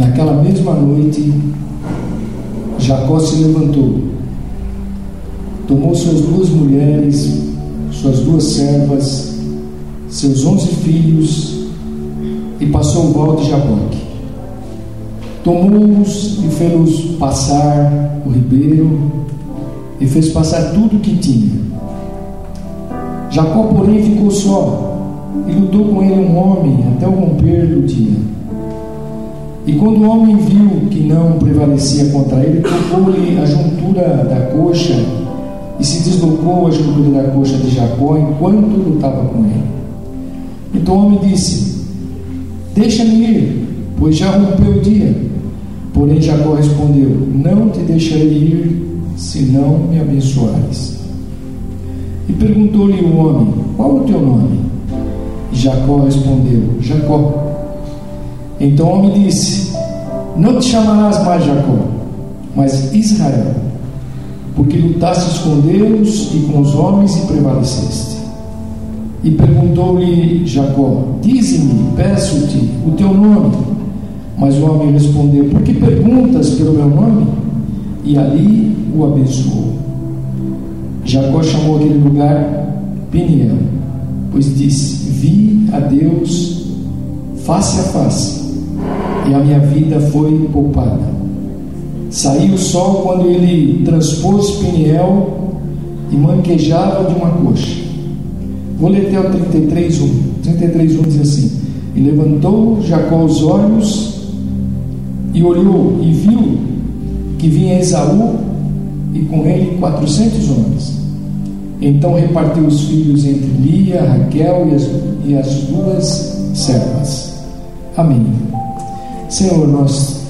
Naquela mesma noite, Jacó se levantou, tomou suas duas mulheres, suas duas servas, seus onze filhos e passou o val de Jaboque. Tomou-os e fez-los passar o ribeiro e fez passar tudo o que tinha. Jacó, porém, ficou só e lutou com ele um homem até o romper do dia. E quando o homem viu que não prevalecia contra ele, tocou-lhe a juntura da coxa e se deslocou a juntura da coxa de Jacó enquanto lutava com ele. Então o homem disse: Deixa-me ir, pois já rompeu o dia. Porém Jacó respondeu: Não te deixarei ir, se não me abençoares. E perguntou-lhe o homem: Qual o teu nome? Jacó respondeu: Jacó. Então o homem disse: Não te chamarás mais Jacó, mas Israel, porque lutastes com Deus e com os homens e prevaleceste. E perguntou-lhe Jacó: Dize-me, peço-te, o teu nome. Mas o homem respondeu: Por que perguntas pelo meu nome? E ali o abençoou. Jacó chamou aquele lugar Peniel, pois disse: Vi a Deus face a face, e a minha vida foi poupada. Saiu o sol quando ele transpôs Peniel e manquejava de uma coxa. Vou ler até o 33, 1. 33, 1 diz assim: E levantou Jacó os olhos e olhou e viu que vinha Esaú e com ele quatrocentos homens. Então repartiu os filhos entre Lia, Raquel e as, e as duas servas. Amém. Senhor, nós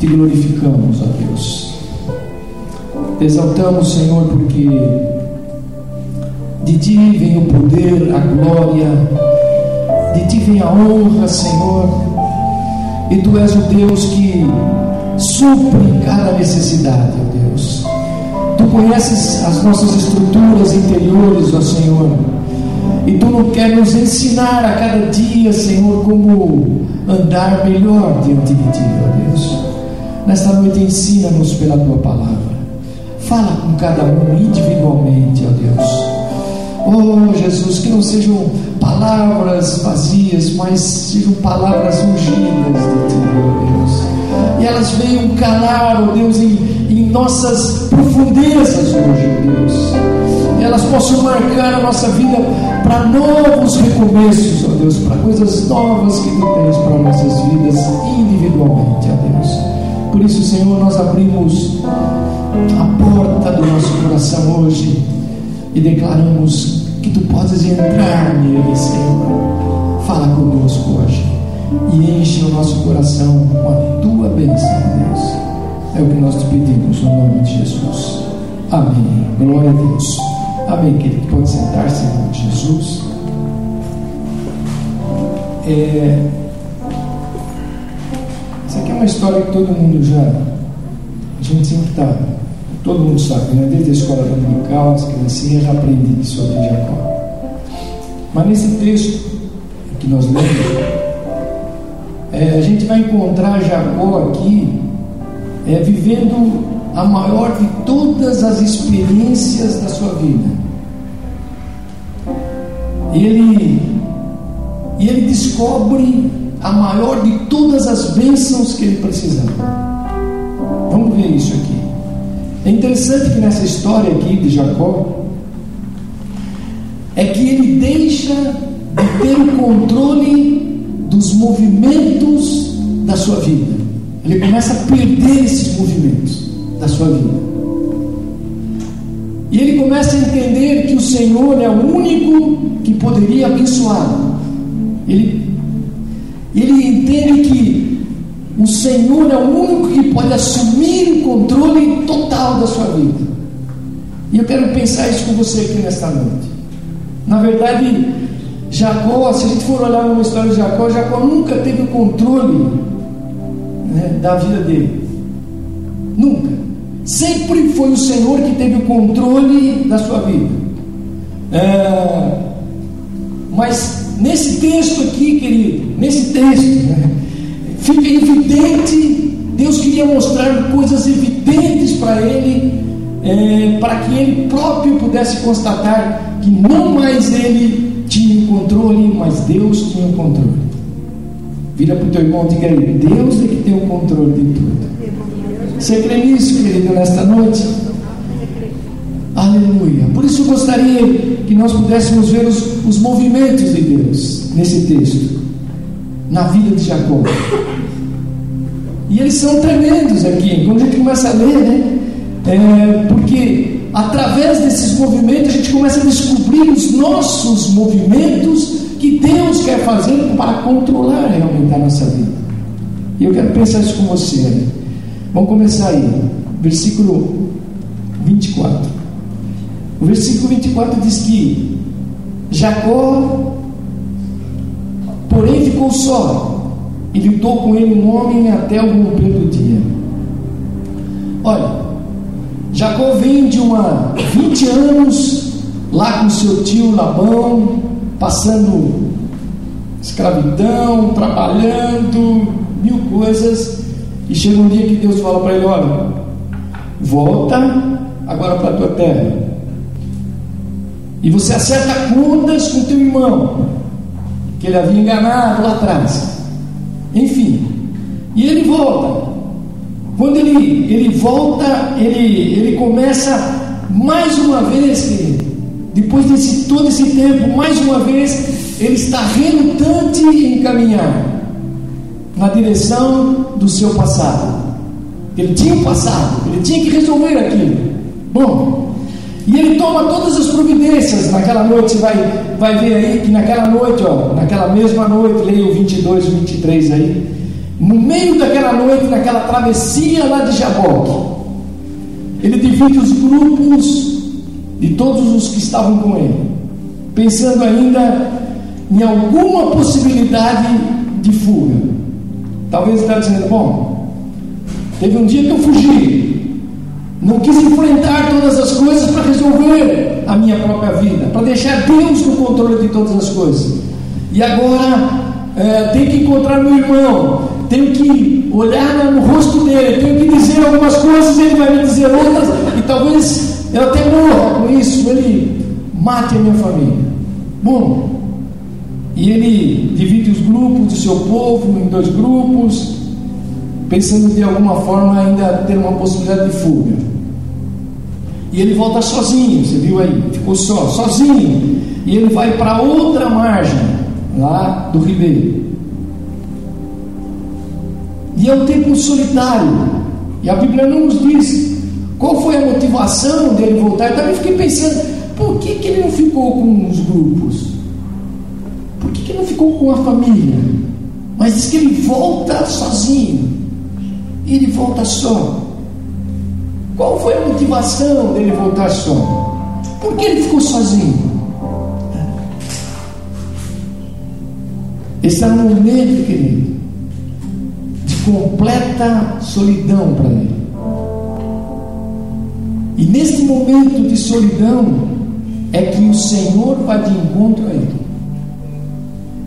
te glorificamos, ó Deus. Exaltamos, Senhor, porque de ti vem o poder, a glória, de ti vem a honra, Senhor. E tu és o Deus que supre cada necessidade, ó Deus. Tu conheces as nossas estruturas interiores, ó Senhor. E tu não quer nos ensinar a cada dia, Senhor, como andar melhor diante de ti, ó Deus. Nesta noite ensina-nos pela tua palavra. Fala com cada um individualmente, ó Deus. Oh Jesus, que não sejam palavras vazias, mas sejam palavras ungidas de ti, ó Deus. E elas venham calar, ó Deus, em, em nossas profundezas hoje, Deus. Elas possam marcar a nossa vida para novos recomeços, ó Deus, para coisas novas que tu tens para nossas vidas individualmente, ó Deus. Por isso, Senhor, nós abrimos a porta do nosso coração hoje e declaramos que tu podes entrar nele, Senhor. Fala conosco hoje e enche o nosso coração com a tua bênção, Deus. É o que nós te pedimos no nome de Jesus. Amém. Glória a Deus. Amém, querido. Pode sentar-se em nome de Jesus. É... Isso aqui é uma história que todo mundo já. A gente sempre está todo mundo sabe, né? desde a escola dominical, as criancinhas já aprendem sobre Jacó. Mas nesse texto que nós lemos, é, a gente vai encontrar Jacó aqui é, vivendo a maior de todas as experiências da sua vida. Ele, e ele descobre a maior de todas as bênçãos que ele precisava. Vamos ver isso aqui. É interessante que nessa história aqui de Jacó, é que ele deixa de ter o controle dos movimentos da sua vida. Ele começa a perder esses movimentos da sua vida. E ele começa a entender que o Senhor é o único que poderia abençoá-lo. Ele, ele entende que o Senhor é o único que pode assumir o controle total da sua vida. E eu quero pensar isso com você aqui nesta noite. Na verdade, Jacó, se a gente for olhar uma história de Jacó, Jacó nunca teve o controle né, da vida dele. Nunca. Sempre foi o Senhor que teve o controle da sua vida. É, mas nesse texto aqui, querido, nesse texto, né, fica evidente, Deus queria mostrar coisas evidentes para ele, é, para que ele próprio pudesse constatar que não mais ele tinha o controle, mas Deus tinha o controle. Vira para o teu irmão e diga aí: Deus é que tem o controle de tudo. Você crê nisso, querido, nesta noite? Aleluia. Por isso eu gostaria que nós pudéssemos ver os, os movimentos de Deus nesse texto, na vida de Jacó. E eles são tremendos aqui. Quando a gente começa a ler, né? É, porque através desses movimentos a gente começa a descobrir os nossos movimentos que Deus quer fazer para controlar realmente a nossa vida. E eu quero pensar isso com você. Né? Vamos começar aí, versículo 24. O versículo 24 diz que Jacó, porém, ficou só e lutou com ele um homem até o romper do dia. Olha, Jacó vem de uma 20 anos lá com seu tio Labão, passando escravidão, trabalhando, mil coisas, e chega um dia que Deus fala para ele: Olha, volta agora para a tua terra e você acerta contas com teu irmão, que ele havia enganado lá atrás. Enfim, e ele volta. Quando ele, ele volta, ele, ele começa mais uma vez, depois de todo esse tempo, mais uma vez, ele está relutante em caminhar na direção do seu passado. Ele tinha um passado, ele tinha que resolver aquilo. Bom, e ele toma todas as providências. Naquela noite, você vai, vai ver aí que naquela noite, ó, naquela mesma noite, leia o 22, 23 aí. No meio daquela noite, naquela travessia lá de Jaboque, ele divide os grupos de todos os que estavam com ele, pensando ainda em alguma possibilidade de fuga. Talvez ele está dizendo: Bom, teve um dia que eu fugi, não quis enfrentar todas as coisas para resolver a minha própria vida, para deixar Deus no controle de todas as coisas. E agora é, tenho que encontrar meu irmão, tenho que olhar no rosto dele, tenho que dizer algumas coisas, ele vai me dizer outras, e talvez eu até morra com isso, ele mate a minha família. Bom, e ele divide os grupos do seu povo em dois grupos, pensando de alguma forma ainda ter uma possibilidade de fuga. E ele volta sozinho, você viu aí? Ficou só, sozinho. E ele vai para outra margem, lá do ribeiro. E é um tempo solitário. E a Bíblia não nos diz qual foi a motivação dele voltar. Eu também fiquei pensando, por que, que ele não ficou com os grupos? Por que, que ele não ficou com a família? Mas diz que ele volta sozinho. Ele volta só. Qual foi a motivação dele voltar só? Por que ele ficou sozinho? Esse era um momento, querido, de completa solidão para ele. E nesse momento de solidão é que o Senhor vai de encontro a ele.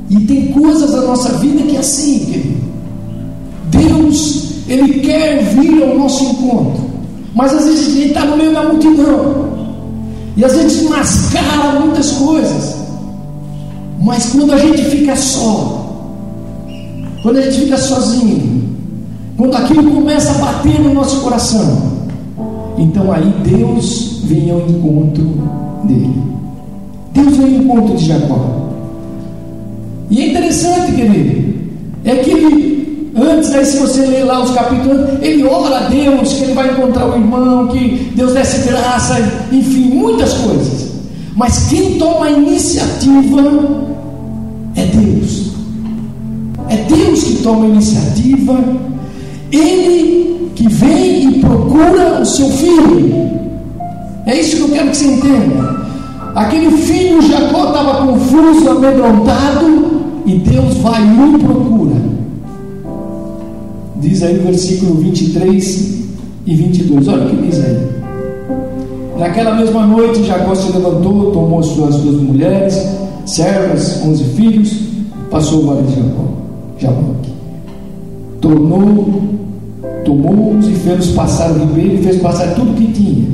E tem coisas da nossa vida que é assim, querido. Deus, Ele quer vir ao nosso encontro. Mas às vezes a gente está no meio da multidão. E às vezes mascara muitas coisas. Mas quando a gente fica só, quando a gente fica sozinho, quando aquilo começa a bater no nosso coração, então aí Deus vem ao encontro dele. Deus vem ao encontro de Jacó. E é interessante, querido, é que ele Antes, aí, se você ler lá os capítulos, ele ora a Deus que ele vai encontrar o irmão, que Deus desse graça, enfim, muitas coisas. Mas quem toma a iniciativa é Deus. É Deus que toma a iniciativa. Ele que vem e procura o seu filho. É isso que eu quero que você entenda. Aquele filho Jacó estava confuso, amedrontado, e Deus vai e o procura. Diz aí o versículo 23 e 22. Olha o que diz aí. Naquela mesma noite, Jacó se levantou, tomou suas duas mulheres, servas, onze filhos, passou o vale de Jacó. Jacó. tornou, tomou-os e fez-os passar o ribeiro e fez passar tudo que tinha.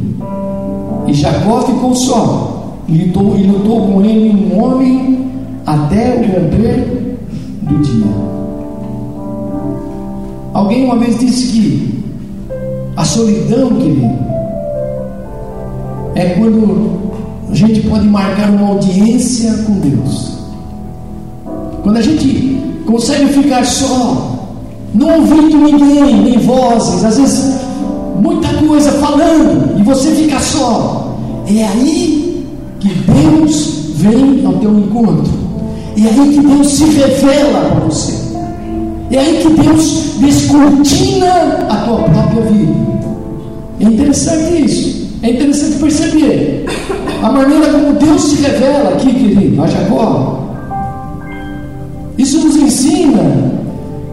E Jacó ficou só, e lutou, e lutou com ele um homem até o romper do dia. Alguém uma vez disse que a solidão, querido, é quando a gente pode marcar uma audiência com Deus. Quando a gente consegue ficar só, não ouvindo ninguém, nem vozes, às vezes muita coisa falando, e você fica só. É aí que Deus vem ao teu encontro. É aí que Deus se revela para você. É aí que Deus descortina a tua própria vida. É interessante isso. É interessante perceber a maneira como Deus se revela aqui, querido, a Jacó. Isso nos ensina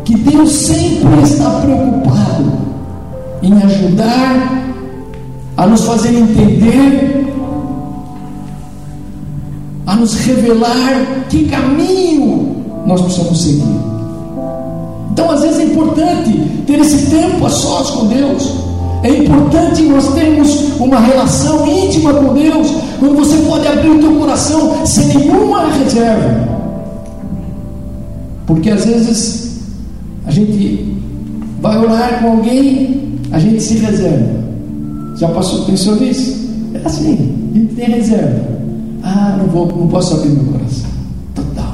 que Deus sempre está preocupado em ajudar a nos fazer entender, a nos revelar que caminho nós precisamos seguir. Então, às vezes é importante ter esse tempo a sós com Deus. É importante nós termos uma relação íntima com Deus, quando você pode abrir o teu coração sem nenhuma reserva. Porque às vezes a gente vai orar com alguém, a gente se reserva. Já passou, pensou nisso? É assim, a gente tem reserva. Ah, não vou, não posso abrir meu coração. Total.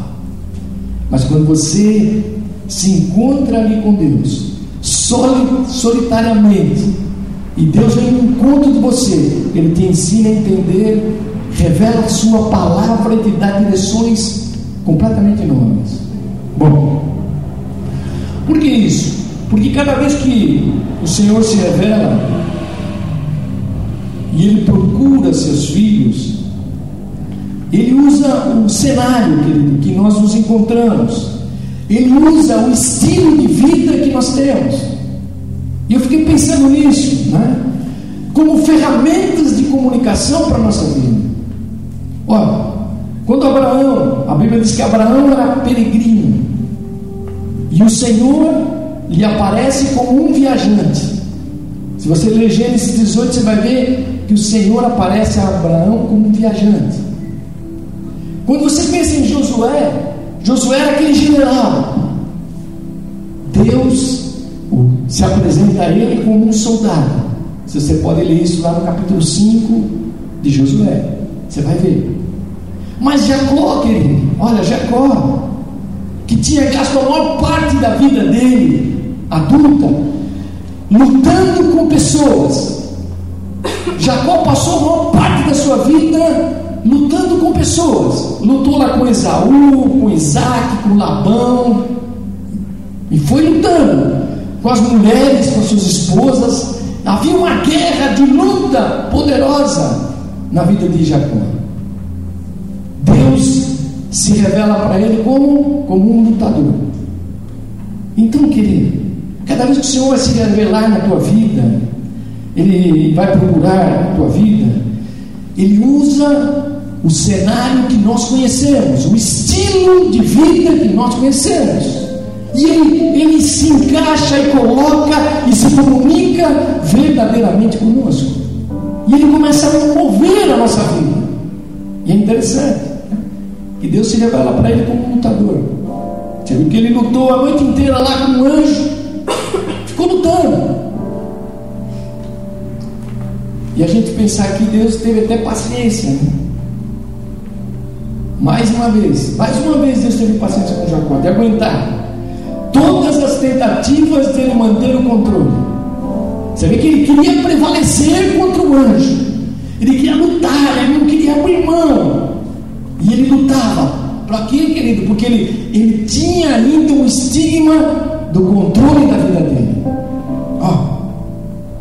Mas quando você se encontra ali com Deus, solitariamente, e Deus vem no encontro de você, Ele te ensina a entender, revela a sua palavra e te dá direções completamente novas. Bom, por que isso? Porque cada vez que o Senhor se revela e Ele procura seus filhos, Ele usa o cenário querido, que nós nos encontramos, Ele usa o estilo de vida que nós temos. E eu fiquei pensando nisso, né? como ferramentas de comunicação para a nossa vida. Olha, quando Abraão, a Bíblia diz que Abraão era peregrino, e o Senhor lhe aparece como um viajante. Se você ler Gênesis 18, você vai ver que o Senhor aparece a Abraão como um viajante. Quando você pensa em Josué, Josué era aquele general. Deus se apresenta a ele como um soldado. Você pode ler isso lá no capítulo 5 de Josué. Você vai ver. Mas Jacó, querido, olha, Jacó, que tinha gasto a maior parte da vida dele, adulta, lutando com pessoas. Jacó passou a maior parte da sua vida lutando com pessoas. Lutou lá com Esaú, com Isaac, com Labão. E foi lutando com as mulheres, com suas esposas. Havia uma guerra de luta poderosa na vida de Jacó. Deus se revela para ele como, como um lutador. Então, querido, cada vez que o Senhor vai se revelar na tua vida, Ele vai procurar a tua vida, Ele usa o cenário que nós conhecemos, o estilo de vida que nós conhecemos. E ele, ele se encaixa e coloca e se comunica verdadeiramente conosco. E ele começa a mover a nossa vida. E é interessante. que Deus se revela para ele como um lutador. Você viu que ele lutou a noite inteira lá com um anjo. Ficou lutando. E a gente pensar que Deus teve até paciência. Né? Mais uma vez, mais uma vez Deus teve paciência com Jacó, de aguentar todas as tentativas dele manter o controle. Você vê que ele queria prevalecer contra o anjo. Ele queria lutar, ele não queria abrir mão. E ele lutava. Para quê, querido? Porque ele, ele tinha ainda um estigma do controle da vida dele. Oh.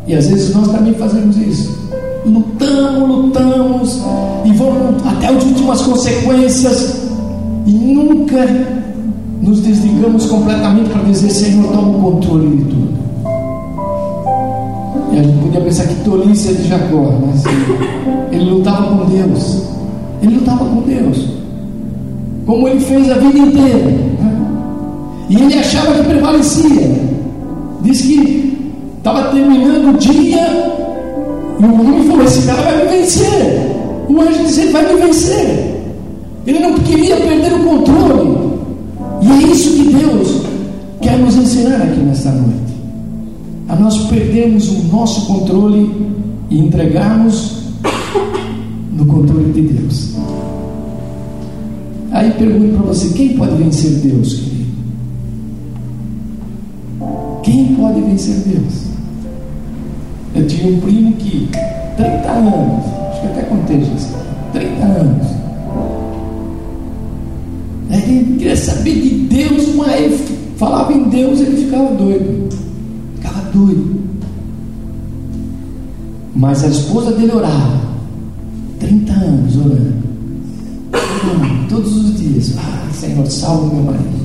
E às vezes nós também fazemos isso. Lutamos, lutamos e vamos até as últimas consequências e nunca nos desligamos completamente para dizer: Senhor, toma o controle de tudo. E a gente podia pensar que tolice é de Jacó, mas ele lutava com Deus. Ele lutava com Deus, como ele fez a vida inteira. Né? E ele achava que prevalecia. Diz que estava terminando o dia e o homem falou: Esse cara vai me vencer. O anjo disse: Ele vai me vencer. Ele não queria perder o controle. E é isso que Deus quer nos ensinar aqui nesta noite. A nós perdermos o nosso controle e entregarmos no controle de Deus. Aí pergunto para você: quem pode vencer Deus, querido? Quem pode vencer Deus? Eu tinha um primo que, 30 anos, acho que até contei isso, 30 anos. Ele queria saber de Deus, mas falava em Deus, ele ficava doido. Ficava doido. Mas a esposa dele orava. 30 anos orando. Todos os dias. Ah, Senhor, salva meu marido.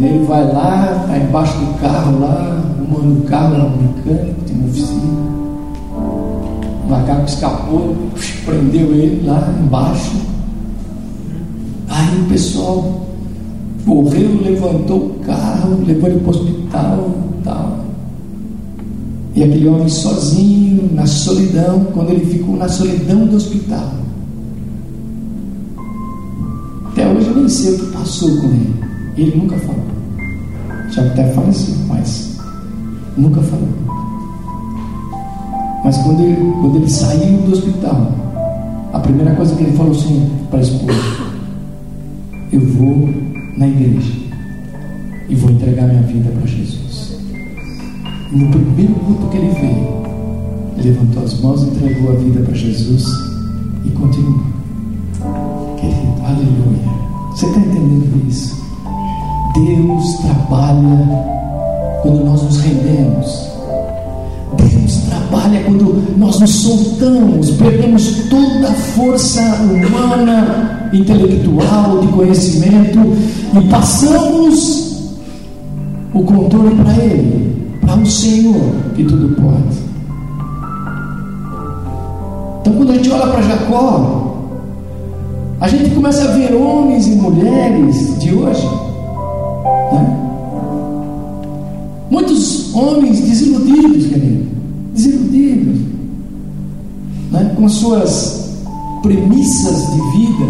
Ele vai lá, está embaixo do carro lá, o carro lá no mecânico, tem uma oficina. O macaco escapou, prendeu ele lá embaixo. Aí o pessoal correu, levantou o carro, levou ele para o hospital tal. E aquele homem sozinho, na solidão, quando ele ficou na solidão do hospital. Até hoje eu nem sei o que passou com ele. Ele nunca falou. Já até faleceu, mas nunca falou. Mas quando ele, quando ele saiu do hospital, a primeira coisa que ele falou assim para a esposa: Eu vou na igreja e vou entregar minha vida para Jesus. E no primeiro culto que ele veio, levantou as mãos, entregou a vida para Jesus e continuou. Querido, aleluia. Você está entendendo isso? Deus trabalha quando nós nos rendemos. Deus trabalha quando nós nos soltamos, perdemos toda a força humana, intelectual, de conhecimento e passamos o controle para Ele, para o Senhor que tudo pode. Então, quando a gente olha para Jacó, a gente começa a ver homens e mulheres de hoje né? Muitos homens desiludidos, querido, desiludidos, né? com suas premissas de vida,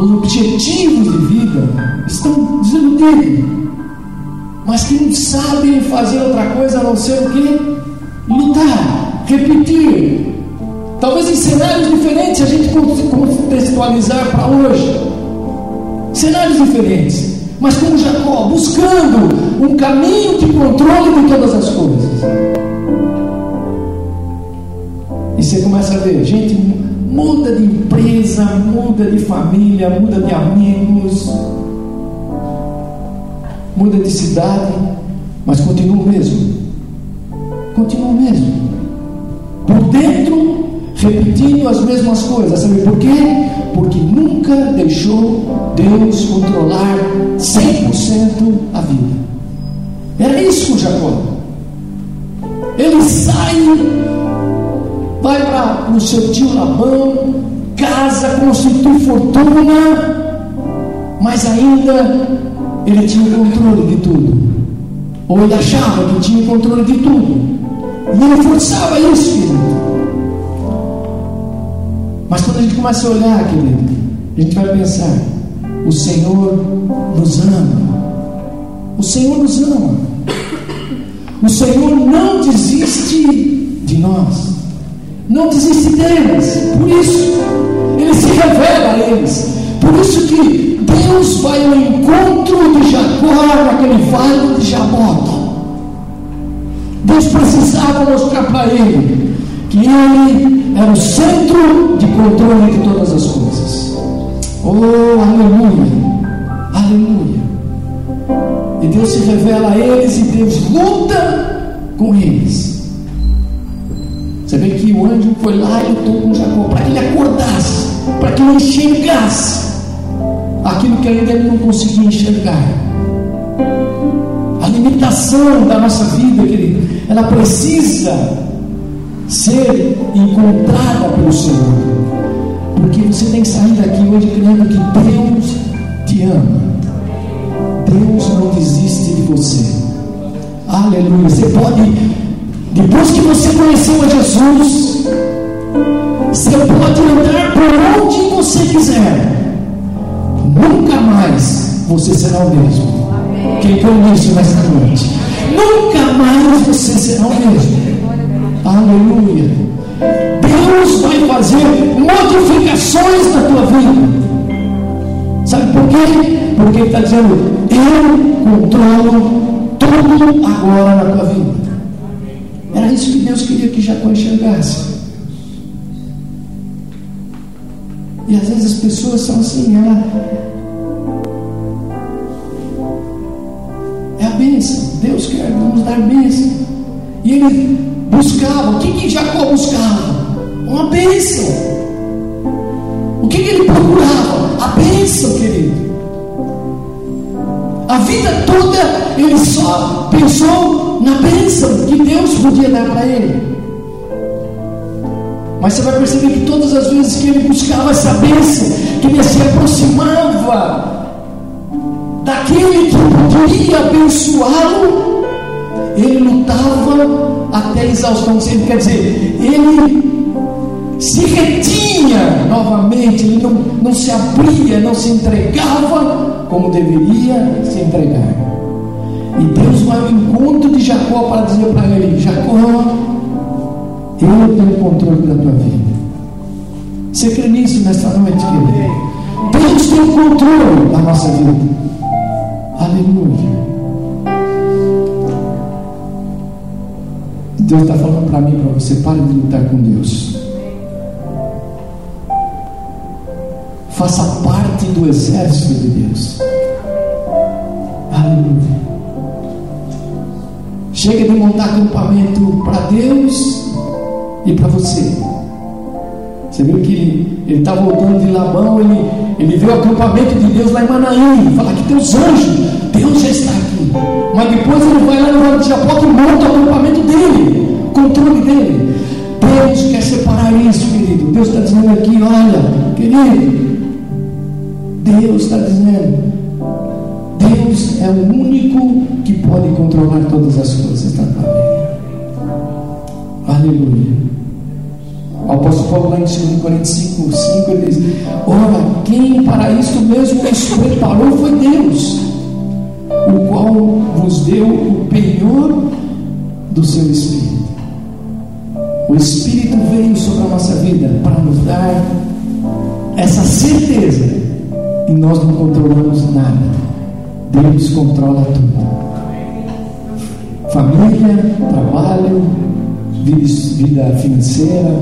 os objetivos de vida, estão desiludidos, mas que não sabem fazer outra coisa a não ser o que? Lutar, repetir. Talvez em cenários diferentes a gente contextualizar para hoje. Cenários diferentes mas como Jacó, buscando um caminho de controle de todas as coisas. E você começa a ver, gente muda de empresa, muda de família, muda de amigos, muda de cidade, mas continua o mesmo. Continua o mesmo. Por dentro, repetindo as mesmas coisas. Sabe por quê? Porque nunca deixou Deus controlar 100% a vida. Era isso com Jacó. Ele sai, vai para o seu tio Labão, casa, constitui fortuna, mas ainda ele tinha controle de tudo. Ou ele achava que tinha controle de tudo. E ele forçava isso, querido. Mas quando a gente começa a olhar, querido, a gente vai pensar: o Senhor nos ama. O Senhor nos ama. O Senhor não desiste de nós. Não desiste deles. Por isso, Ele se revela a eles. Por isso que Deus vai ao encontro de Jacó naquele vale de Jaboque. Deus precisava mostrar para ele que ele era o centro de controle de todas as coisas. Oh, aleluia! Aleluia! E Deus se revela a eles e Deus luta com eles. Você vê que o anjo foi lá e lutou com Jacó para que ele acordasse, para que ele enxergasse aquilo que ainda ele não conseguia enxergar. A limitação da nossa vida, querido, ela precisa ser encontrada pelo Senhor. Porque você tem que sair daqui hoje crendo que Deus te ama. Deus não desiste de você. Aleluia. Você pode, depois que você conheceu a Jesus, você pode andar por onde você quiser. Nunca mais você será o mesmo. Quem crê nisso nessa noite? Nunca mais você será o mesmo. Aleluia. Deus vai fazer modificações na tua vida. Sabe por quê? Porque Ele está dizendo: Eu controlo tudo agora na tua vida. Era isso que Deus queria que Jacó enxergasse. E às vezes as pessoas são assim, ela. É a bênção. Deus quer nos dar bênção. E ele buscava. O que, que Jacó buscava? Uma bênção. O que, que ele procurava? A bênção, querido. A vida toda ele só pensou na bênção que Deus podia dar para ele. Mas você vai perceber que todas as vezes que ele buscava essa bênção, que ele se aproximava daquele que poderia abençoá-lo, ele lutava até exaustão. Quer dizer, ele se retinha novamente, ele não, não se abria, não se entregava como deveria se entregar. E Deus vai ao encontro de Jacó para dizer para ele: Jacó, eu tenho o controle da tua vida. Você crê nisso nesta noite, querido? Deus tem o controle da nossa vida. Aleluia. Deus está falando para mim para você: pare de lutar com Deus. Faça parte do exército de Deus. Aleluia. Chega de montar acampamento para Deus e para você. Você viu que ele está voltando de Labão, ele, ele vê o acampamento de Deus lá em Manaim, fala que tem os anjos, Já está aqui. Mas depois ele vai lá no Vale de Japó monta o acampamento dele, controle dele. Deus quer separar isso, querido. Deus está dizendo aqui, olha, querido, Deus está dizendo, Deus é o único que pode controlar todas as coisas da vida. Aleluia. O apóstolo Paulo, lá em 2 Coríntios 5, 5, ele diz: Ora, quem para isso mesmo nos preparou foi Deus, o qual vos deu o penhor do seu Espírito. O Espírito veio sobre a nossa vida para nos dar essa certeza e nós não controlamos nada. Deus controla tudo. Família, trabalho, vida, financeira,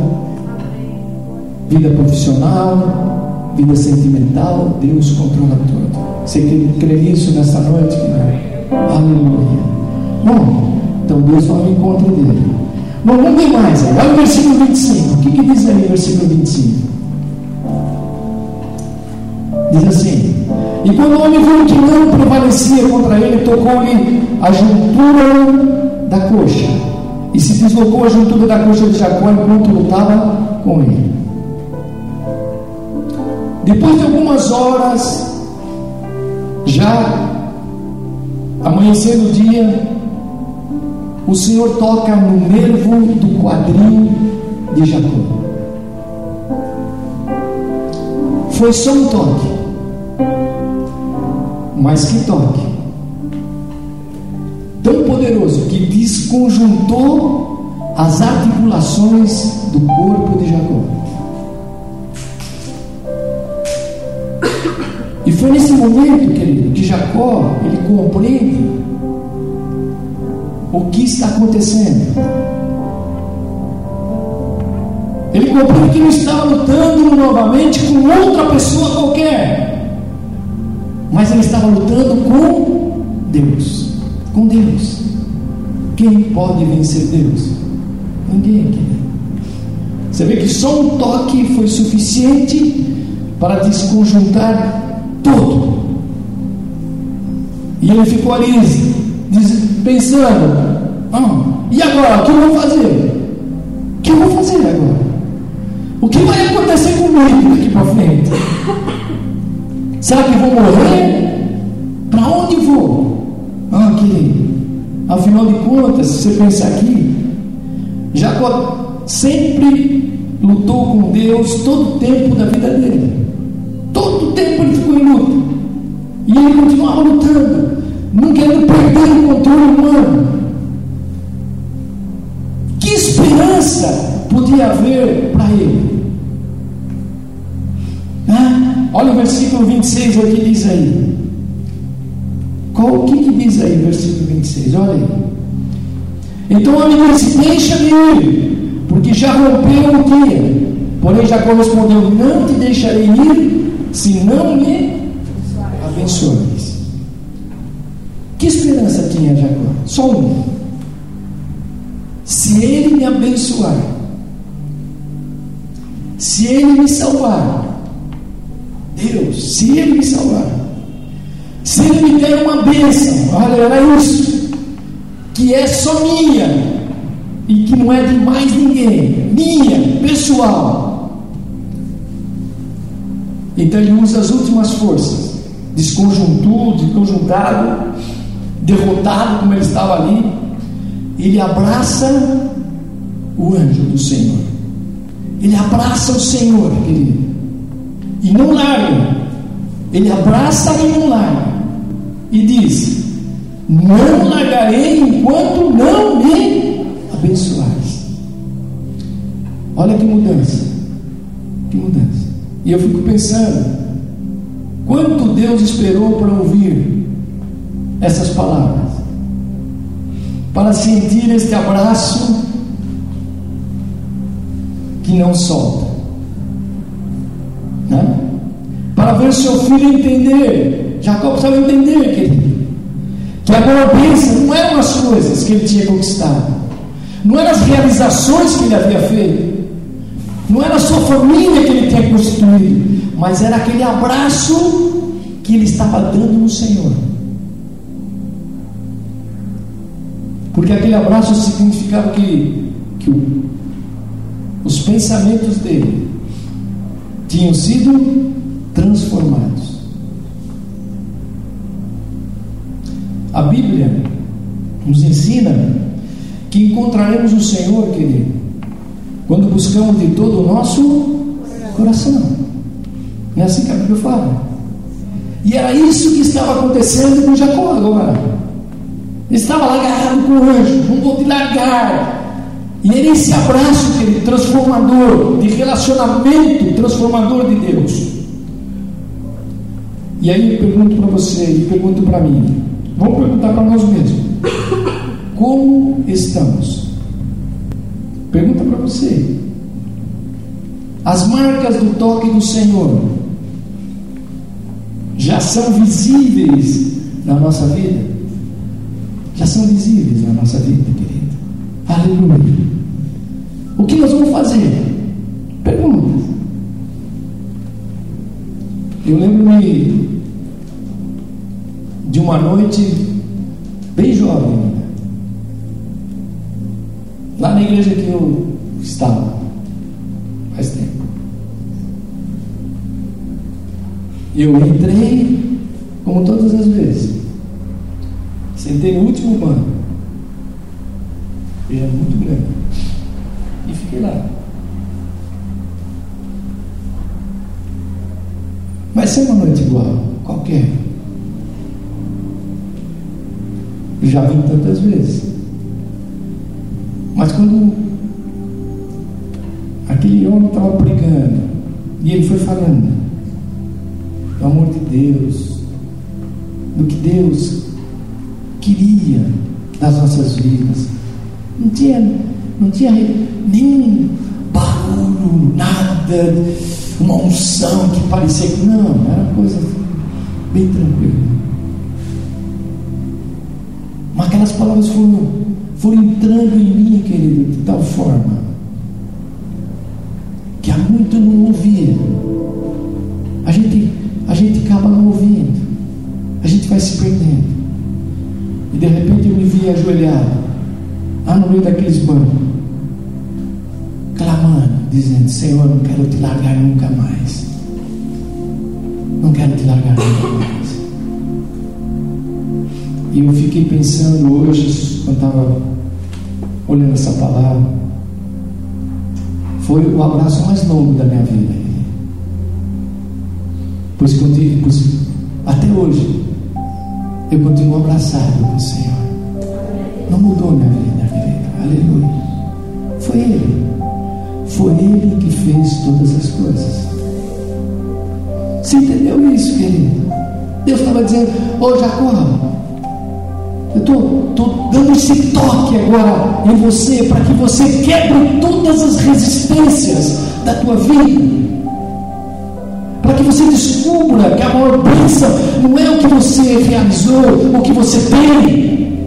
vida profissional, vida sentimental, Deus controla tudo. Você crê nisso nessa noite? Aleluia. Bom, então Deus vai ao encontro dele. Bom, vamos ver mais. Olha o versículo 25. O que, que diz aí o versículo 25? Diz assim: E quando o homem viu que não prevalecia contra ele, tocou-lhe a juntura da coxa. E se deslocou a juntura da coxa de Jacó enquanto lutava com ele. Depois de algumas horas, já amanhecendo o dia, o Senhor toca no nervo do quadril de Jacó. Foi só um toque, mas que toque tão poderoso que desconjuntou as articulações do corpo de Jacó. Foi nesse momento, querido, que Jacó ele compreende o que está acontecendo. Ele compreende que não estava lutando novamente com outra pessoa qualquer, mas ele estava lutando com Deus. Com Deus. Quem pode vencer Deus? Ninguém, querido. Você vê que só um toque foi suficiente para desconjuntar tudo. E ele ficou ali pensando: ah, e agora? O que eu vou fazer? O que eu vou fazer agora? O que vai acontecer comigo daqui para frente? Será que vou morrer? Para onde vou? querido. Afinal de contas, se você pensar aqui, Jacó sempre lutou com Deus todo o tempo da vida dele. O tempo ele ficou luta. E ele continuava lutando, não querendo perder o controle humano. Que esperança podia haver para ele? Ah, olha o versículo 26 aqui diz aí. Qual, o que, que diz aí, versículo 26? Olha aí. Então a menina disse: Deixa-me ir, porque já rompeu o dia. Porém, Jacó respondeu: Não te deixarei ir, se não me abençoares. Que esperança tinha Jacó? Só uma. Se ele me abençoar, se ele me salvar, Deus, se ele me salvar, se ele me der uma bênção, olha, era isso, que é só minha e que não é de mais ninguém, minha, pessoal. Então ele usa as últimas forças, desconjuntudo, desconjuntado, derrotado como ele estava ali, ele abraça o anjo do Senhor. Ele abraça o Senhor, querido, e não larga. Ele abraça e não larga e diz: Não largarei enquanto não me abençoares. Olha que mudança, que mudança. E eu fico pensando, quanto Deus esperou para ouvir essas palavras, para sentir este abraço que não solta, né? para ver seu filho entender Jacó precisava entender, querido, que a boa bênção não eram as coisas que ele tinha conquistado, não eram as realizações que ele havia feito, não era sua família que ele tinha constituído, mas era aquele abraço que ele estava dando no Senhor. Porque aquele abraço significava que, que os pensamentos dele tinham sido transformados. A Bíblia nos ensina que encontraremos o Senhor, querido, quando buscamos de todo o nosso coração. Não é assim que a Bíblia fala? E era isso que estava acontecendo com Jacó agora. Ele estava lá agarrado com o anjo, não vou te largar. E era esse abraço, querido, transformador, de relacionamento transformador de Deus. E aí eu pergunto para você, e pergunto para mim: Vamos perguntar para nós mesmos: como estamos? Pergunta para você. As marcas do toque do Senhor já são visíveis na nossa vida? Já são visíveis na nossa vida, querido. Aleluia. O que nós vamos fazer? Pergunta. Eu lembro-me de uma noite bem jovem, lá na igreja que eu estava, faz tempo. Eu entrei, como todas as vezes, sentei no último banco, era muito grande, e fiquei lá. Vai ser uma noite igual, qualquer. já vi tantas vezes. Mas quando aquele homem estava pregando, e ele foi falando do amor de Deus, do que Deus queria das nossas vidas. Não tinha, não tinha nenhum barulho, nada, uma unção que parecia que não, era coisa bem tranquila. Mas aquelas palavras foram, foram entrando em mim, querido, de tal forma que há muito eu não ouvia. A gente, a gente acaba não ouvindo, a gente vai se perdendo. E de repente eu me vi ajoelhado, lá no meio daqueles bancos, clamando, dizendo: Senhor, não quero te largar nunca mais. Não quero te largar nunca mais. E eu fiquei pensando hoje, quando estava olhando essa palavra, foi o abraço mais longo da minha vida. Pois, pois até hoje eu continuo abraçado com o Senhor. Não mudou minha vida, querido. Aleluia. Foi Ele. Foi Ele que fez todas as coisas. Você entendeu isso, querido? Deus estava dizendo, ô oh, Jacó, eu estou dando esse toque agora em você para que você quebre todas as resistências da tua vida. Para que você descubra que a maior bênção não é o que você realizou, o que você tem,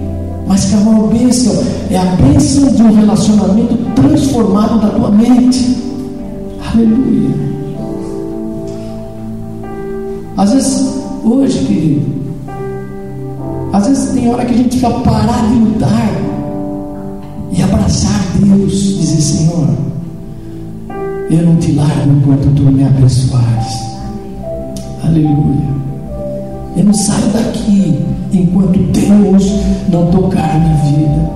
mas que a maior bênção é a bênção de um relacionamento transformado da tua mente. Aleluia. Às vezes hoje, querido. Às vezes tem hora que a gente fica parar de lutar e abraçar Deus, dizer Senhor, eu não te largo enquanto tu me abençoares. Aleluia. Eu não saio daqui enquanto Deus não tocar na vida.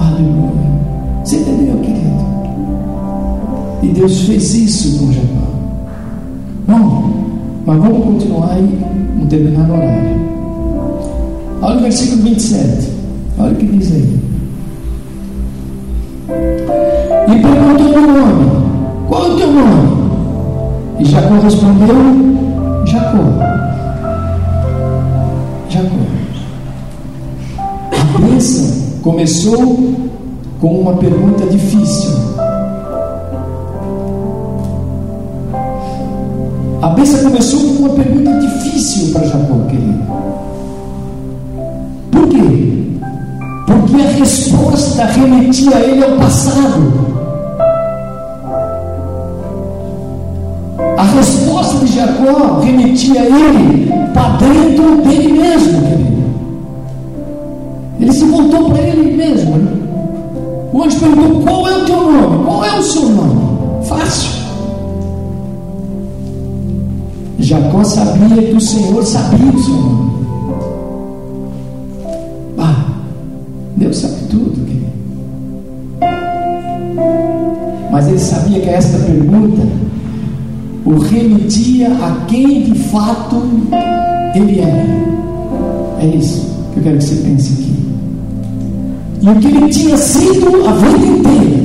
Aleluia. Você entendeu, querido? E Deus fez isso com Jacó. Bom, mas vamos continuar e um determinado horário. Olha o versículo 27. Olha o que diz aí. E perguntou o nome: Qual é o teu nome? E Jacó respondeu: Jacó. Jacó. A bênção começou com uma pergunta difícil. A bênção começou com uma pergunta difícil para Jacó, querido. Quê? Porque a resposta remetia a ele ao passado. A resposta de Jacó remetia a ele para dentro dele mesmo. Ele se voltou para ele mesmo. Né? O anjo perguntou: qual é o teu nome? Qual é o seu nome? Fácil. Jacó sabia que o Senhor sabia o seu nome. Mas ele sabia que esta pergunta o remetia a quem de fato ele era. É isso que eu quero que você pense aqui. E o que ele tinha sido a vida inteira.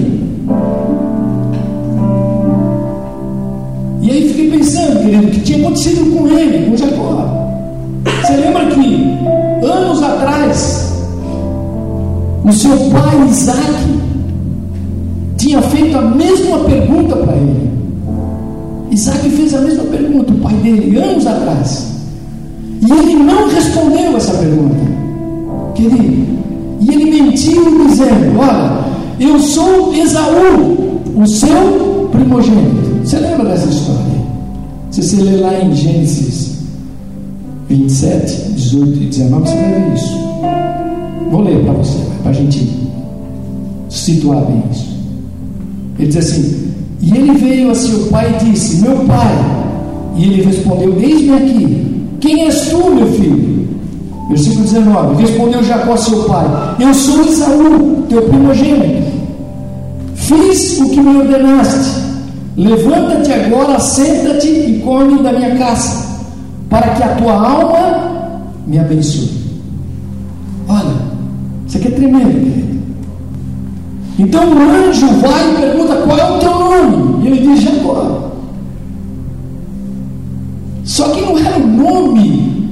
querido, que tinha acontecido com ele, com Jacó. Você lembra que anos atrás o seu pai Isaac tinha feito a mesma pergunta para ele. Isaac fez a mesma pergunta, o pai dele, anos atrás. E ele não respondeu essa pergunta, querido. E ele mentiu dizendo: Olha, eu sou Esaú, o seu primogênito. Você lembra dessa história? Se você ler lá em Gênesis 27, 18 e 19, você vai ver isso. Vou ler para você, para a gente situar bem isso. Ele diz assim: E ele veio a seu pai e disse: Meu pai. E ele respondeu: Eis-me aqui. Quem és tu, meu filho? Versículo 19: Respondeu Jacó, seu pai: Eu sou Isaú, teu primogênito. Fiz o que me ordenaste. Levanta-te agora, senta-te e come da minha casa, para que a tua alma me abençoe. Olha, isso aqui é tremendo, querido. Então o anjo vai e pergunta: qual é o teu nome? E ele diz: Jacó. Só que não era o nome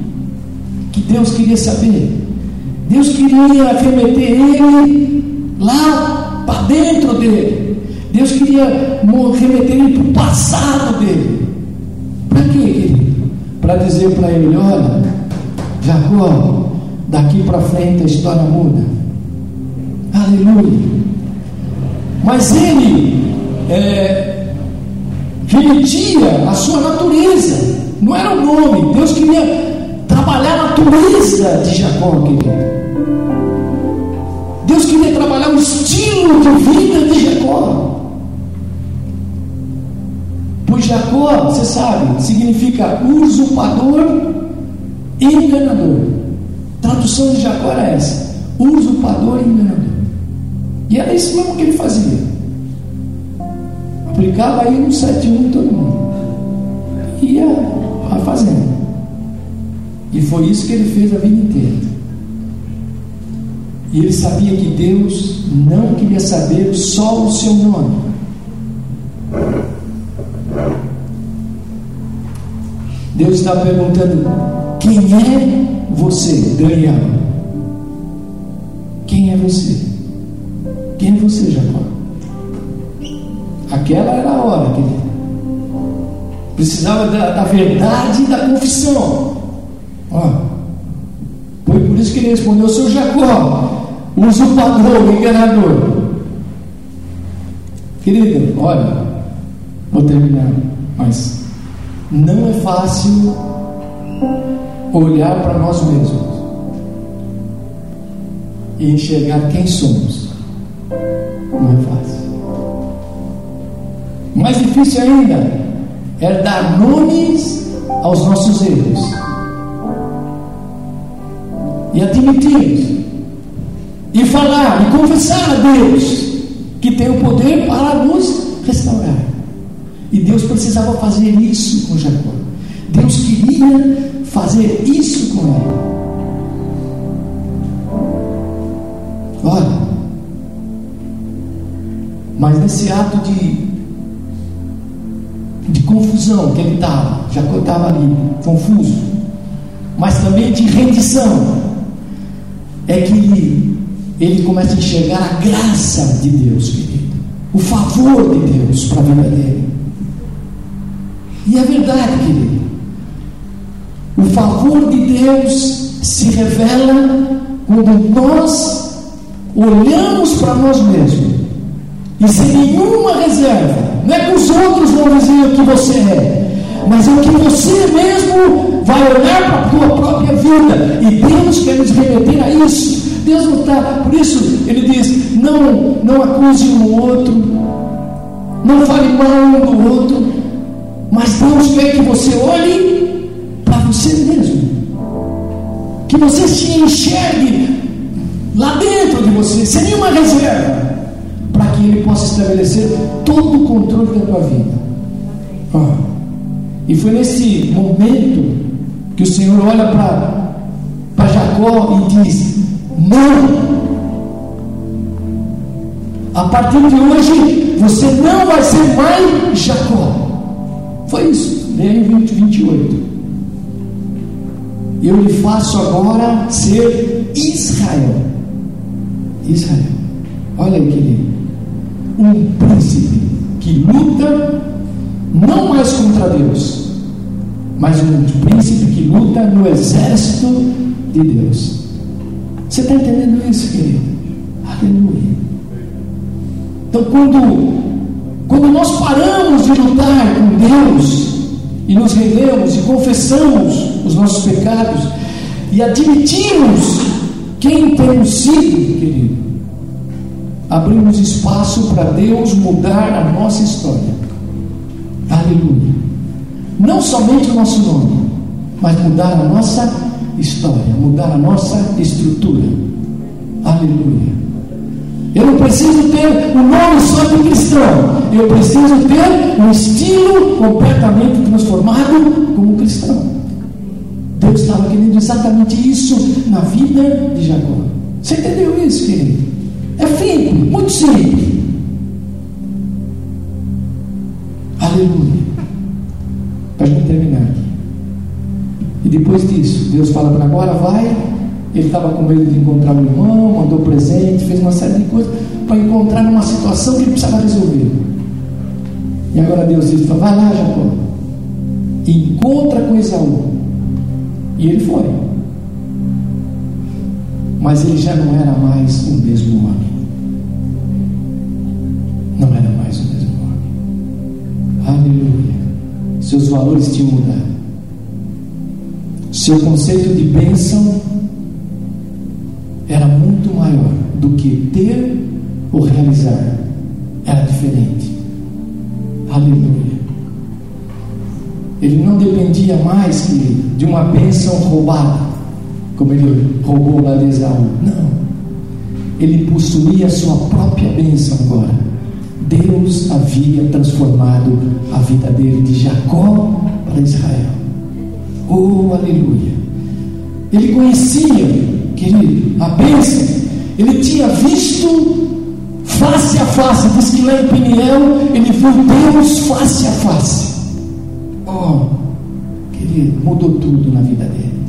que Deus queria saber. Deus queria remeter ele lá para dentro dele. Deus queria remeter ele para o passado dele. Para quê? Para dizer para ele: olha, Jacó, daqui para frente a história muda. Aleluia. Mas ele é, remetia a sua natureza, não era o nome. Deus queria trabalhar a natureza de Jacó, querido. Deus queria trabalhar o estilo de vida de Jacó. Jacó, você sabe, significa usurpador e enganador. tradução de Jacó era essa: usurpador e enganador. E era isso mesmo que ele fazia. Aplicava aí no 71 em todo mundo. Ia fazendo. E foi isso que ele fez a vida inteira. E ele sabia que Deus não queria saber só o seu nome. Deus está perguntando: quem é você, Daniel? Quem é você? Quem é você, Jacó? Aquela era a hora, querido. Precisava da, da verdade e da confissão. Ó, foi por isso que ele respondeu: Seu Jacó, usurpador, enganador. Querido, olha, vou terminar, mas não é fácil olhar para nós mesmos e enxergar quem somos. Não é fácil. Mais difícil ainda é dar nomes aos nossos erros e admitir e falar e confessar a Deus que tem o poder para nos restaurar. E Deus precisava fazer isso com Jacó. Deus queria fazer isso com ele. Mas nesse ato de de confusão que ele estava, Jacó estava ali, confuso, mas também de rendição, é que ele, ele começa a enxergar a graça de Deus, querido, o favor de Deus para a vida dele. E é verdade, querido, o favor de Deus se revela quando nós olhamos para nós mesmos e sem nenhuma reserva não é que os outros vão dizer o que você é, mas é o que você mesmo vai olhar para a tua própria vida. E Deus quer nos remeter a isso. Deus não está, por isso ele diz: não, não acuse um outro, não fale mal um do outro, mas Deus quer que você olhe para você mesmo, que você se enxergue lá dentro de você, sem nenhuma reserva que Ele possa estabelecer todo o controle da tua vida. Ah. E foi nesse momento que o Senhor olha para Jacó e diz: Não, a partir de hoje você não vai ser mais Jacó. Foi isso, leia em 20, 28. Eu lhe faço agora ser Israel. Israel. Olha aí, querido um príncipe que luta não mais contra Deus, mas um príncipe que luta no exército de Deus. Você está entendendo isso, querido? Aleluia. Então, quando, quando nós paramos de lutar com Deus e nos rendemos e confessamos os nossos pecados e admitimos quem temos sido, querido, abrimos espaço para Deus mudar a nossa história. Aleluia. Não somente o nosso nome, mas mudar a nossa história, mudar a nossa estrutura. Aleluia. Eu não preciso ter o um nome só de cristão, eu preciso ter um estilo completamente transformado como cristão. Deus estava querendo exatamente isso na vida de Jacó. Você entendeu isso, querido? É simples, muito simples. Aleluia. Para a gente terminar aqui. E depois disso, Deus fala para agora, vai. Ele estava com medo de encontrar o irmão, mandou presente, fez uma série de coisas para encontrar numa situação que ele precisava resolver. E agora Deus diz: vai lá, Jacó, encontra com Esaú. E ele foi. Mas ele já não era mais o mesmo Aleluia. Seus valores tinham mudado. Seu conceito de bênção era muito maior do que ter ou realizar. Era diferente. Aleluia. Ele não dependia mais de uma bênção roubada, como ele roubou lá de Esaú. Não. Ele possuía a sua própria bênção agora. Deus havia transformado a vida dele de Jacó para Israel. Oh, aleluia. Ele conhecia, querido, a bênção. Ele tinha visto face a face. Diz que lá em Peniel ele foi Deus face a face. Oh, querido, mudou tudo na vida dele.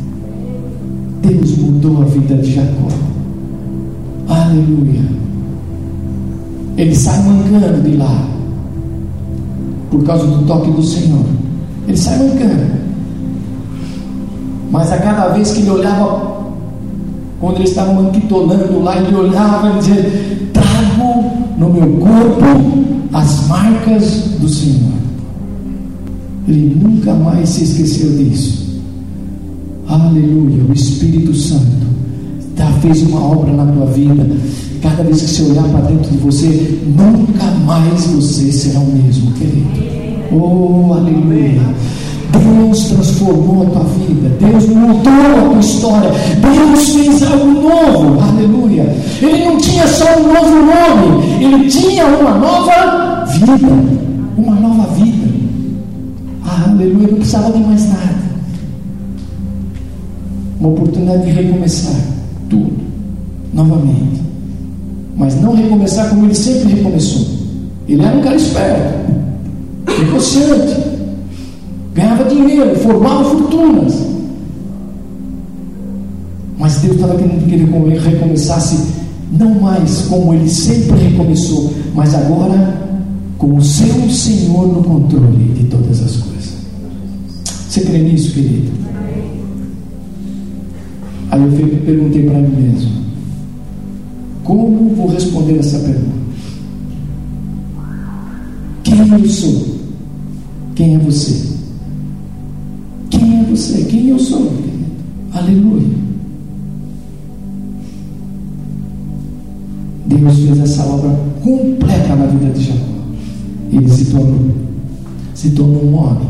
Deus mudou a vida de Jacó. Aleluia. Ele sai mancando de lá. Por causa do toque do Senhor. Ele sai mancando. Mas a cada vez que ele olhava, quando ele estava manquitolando lá, ele olhava e dizia: Trago no meu corpo as marcas do Senhor. Ele nunca mais se esqueceu disso. Aleluia, o Espírito Santo tá, fez uma obra na tua vida. Cada vez que você olhar para dentro de você, nunca mais você será o mesmo, querido. Oh, aleluia. Deus transformou a tua vida, Deus mudou a tua história, Deus fez algo novo, aleluia. Ele não tinha só um novo nome, ele tinha uma nova vida, uma nova vida. Ah, aleluia, não precisava de mais nada. Uma oportunidade de recomeçar tudo, novamente. Mas não recomeçar como ele sempre recomeçou. Ele era um cara esperto, negociante ganhava dinheiro, formava fortunas. Mas Deus estava querendo que ele recomeçasse, não mais como ele sempre recomeçou, mas agora com o seu Senhor no controle de todas as coisas. Você crê nisso, querido? Aí eu perguntei para mim mesmo: como vou responder essa pergunta? Quem eu sou? Quem é você? você, quem eu sou. Aleluia. Deus fez essa obra completa na vida de Jacó. Ele se tornou, se tornou um homem,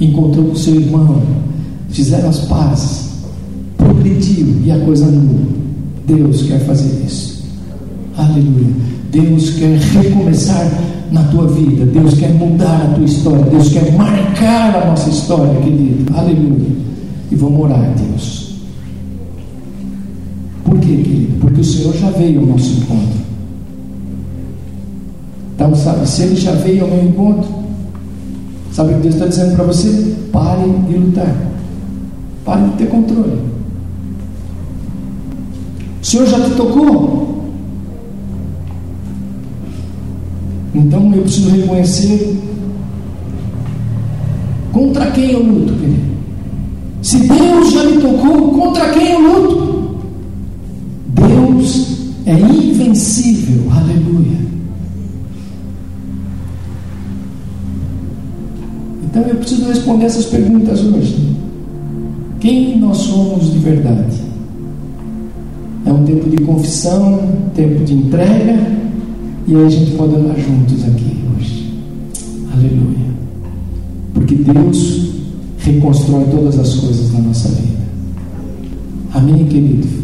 encontrou com seu irmão, fizeram as pazes, progrediu e a coisa mudou. Deus quer fazer isso. Aleluia. Deus quer recomeçar na tua vida. Deus quer mudar a tua história. Deus quer marcar a nossa história, querido. Aleluia. E vamos orar, Deus. Por quê, querido? Porque o Senhor já veio ao nosso encontro. Então, sabe, se Ele já veio ao meu encontro, sabe o que Deus está dizendo para você? Pare de lutar. Pare de ter controle. O Senhor já te tocou? Então eu preciso reconhecer contra quem eu luto, querido. Se Deus já me tocou, contra quem eu luto? Deus é invencível, aleluia. Então eu preciso responder essas perguntas hoje. Quem nós somos de verdade? É um tempo de confissão, tempo de entrega e aí a gente pode andar juntos aqui hoje. Aleluia. Porque Deus reconstrói todas as coisas na nossa vida. Amém, querido?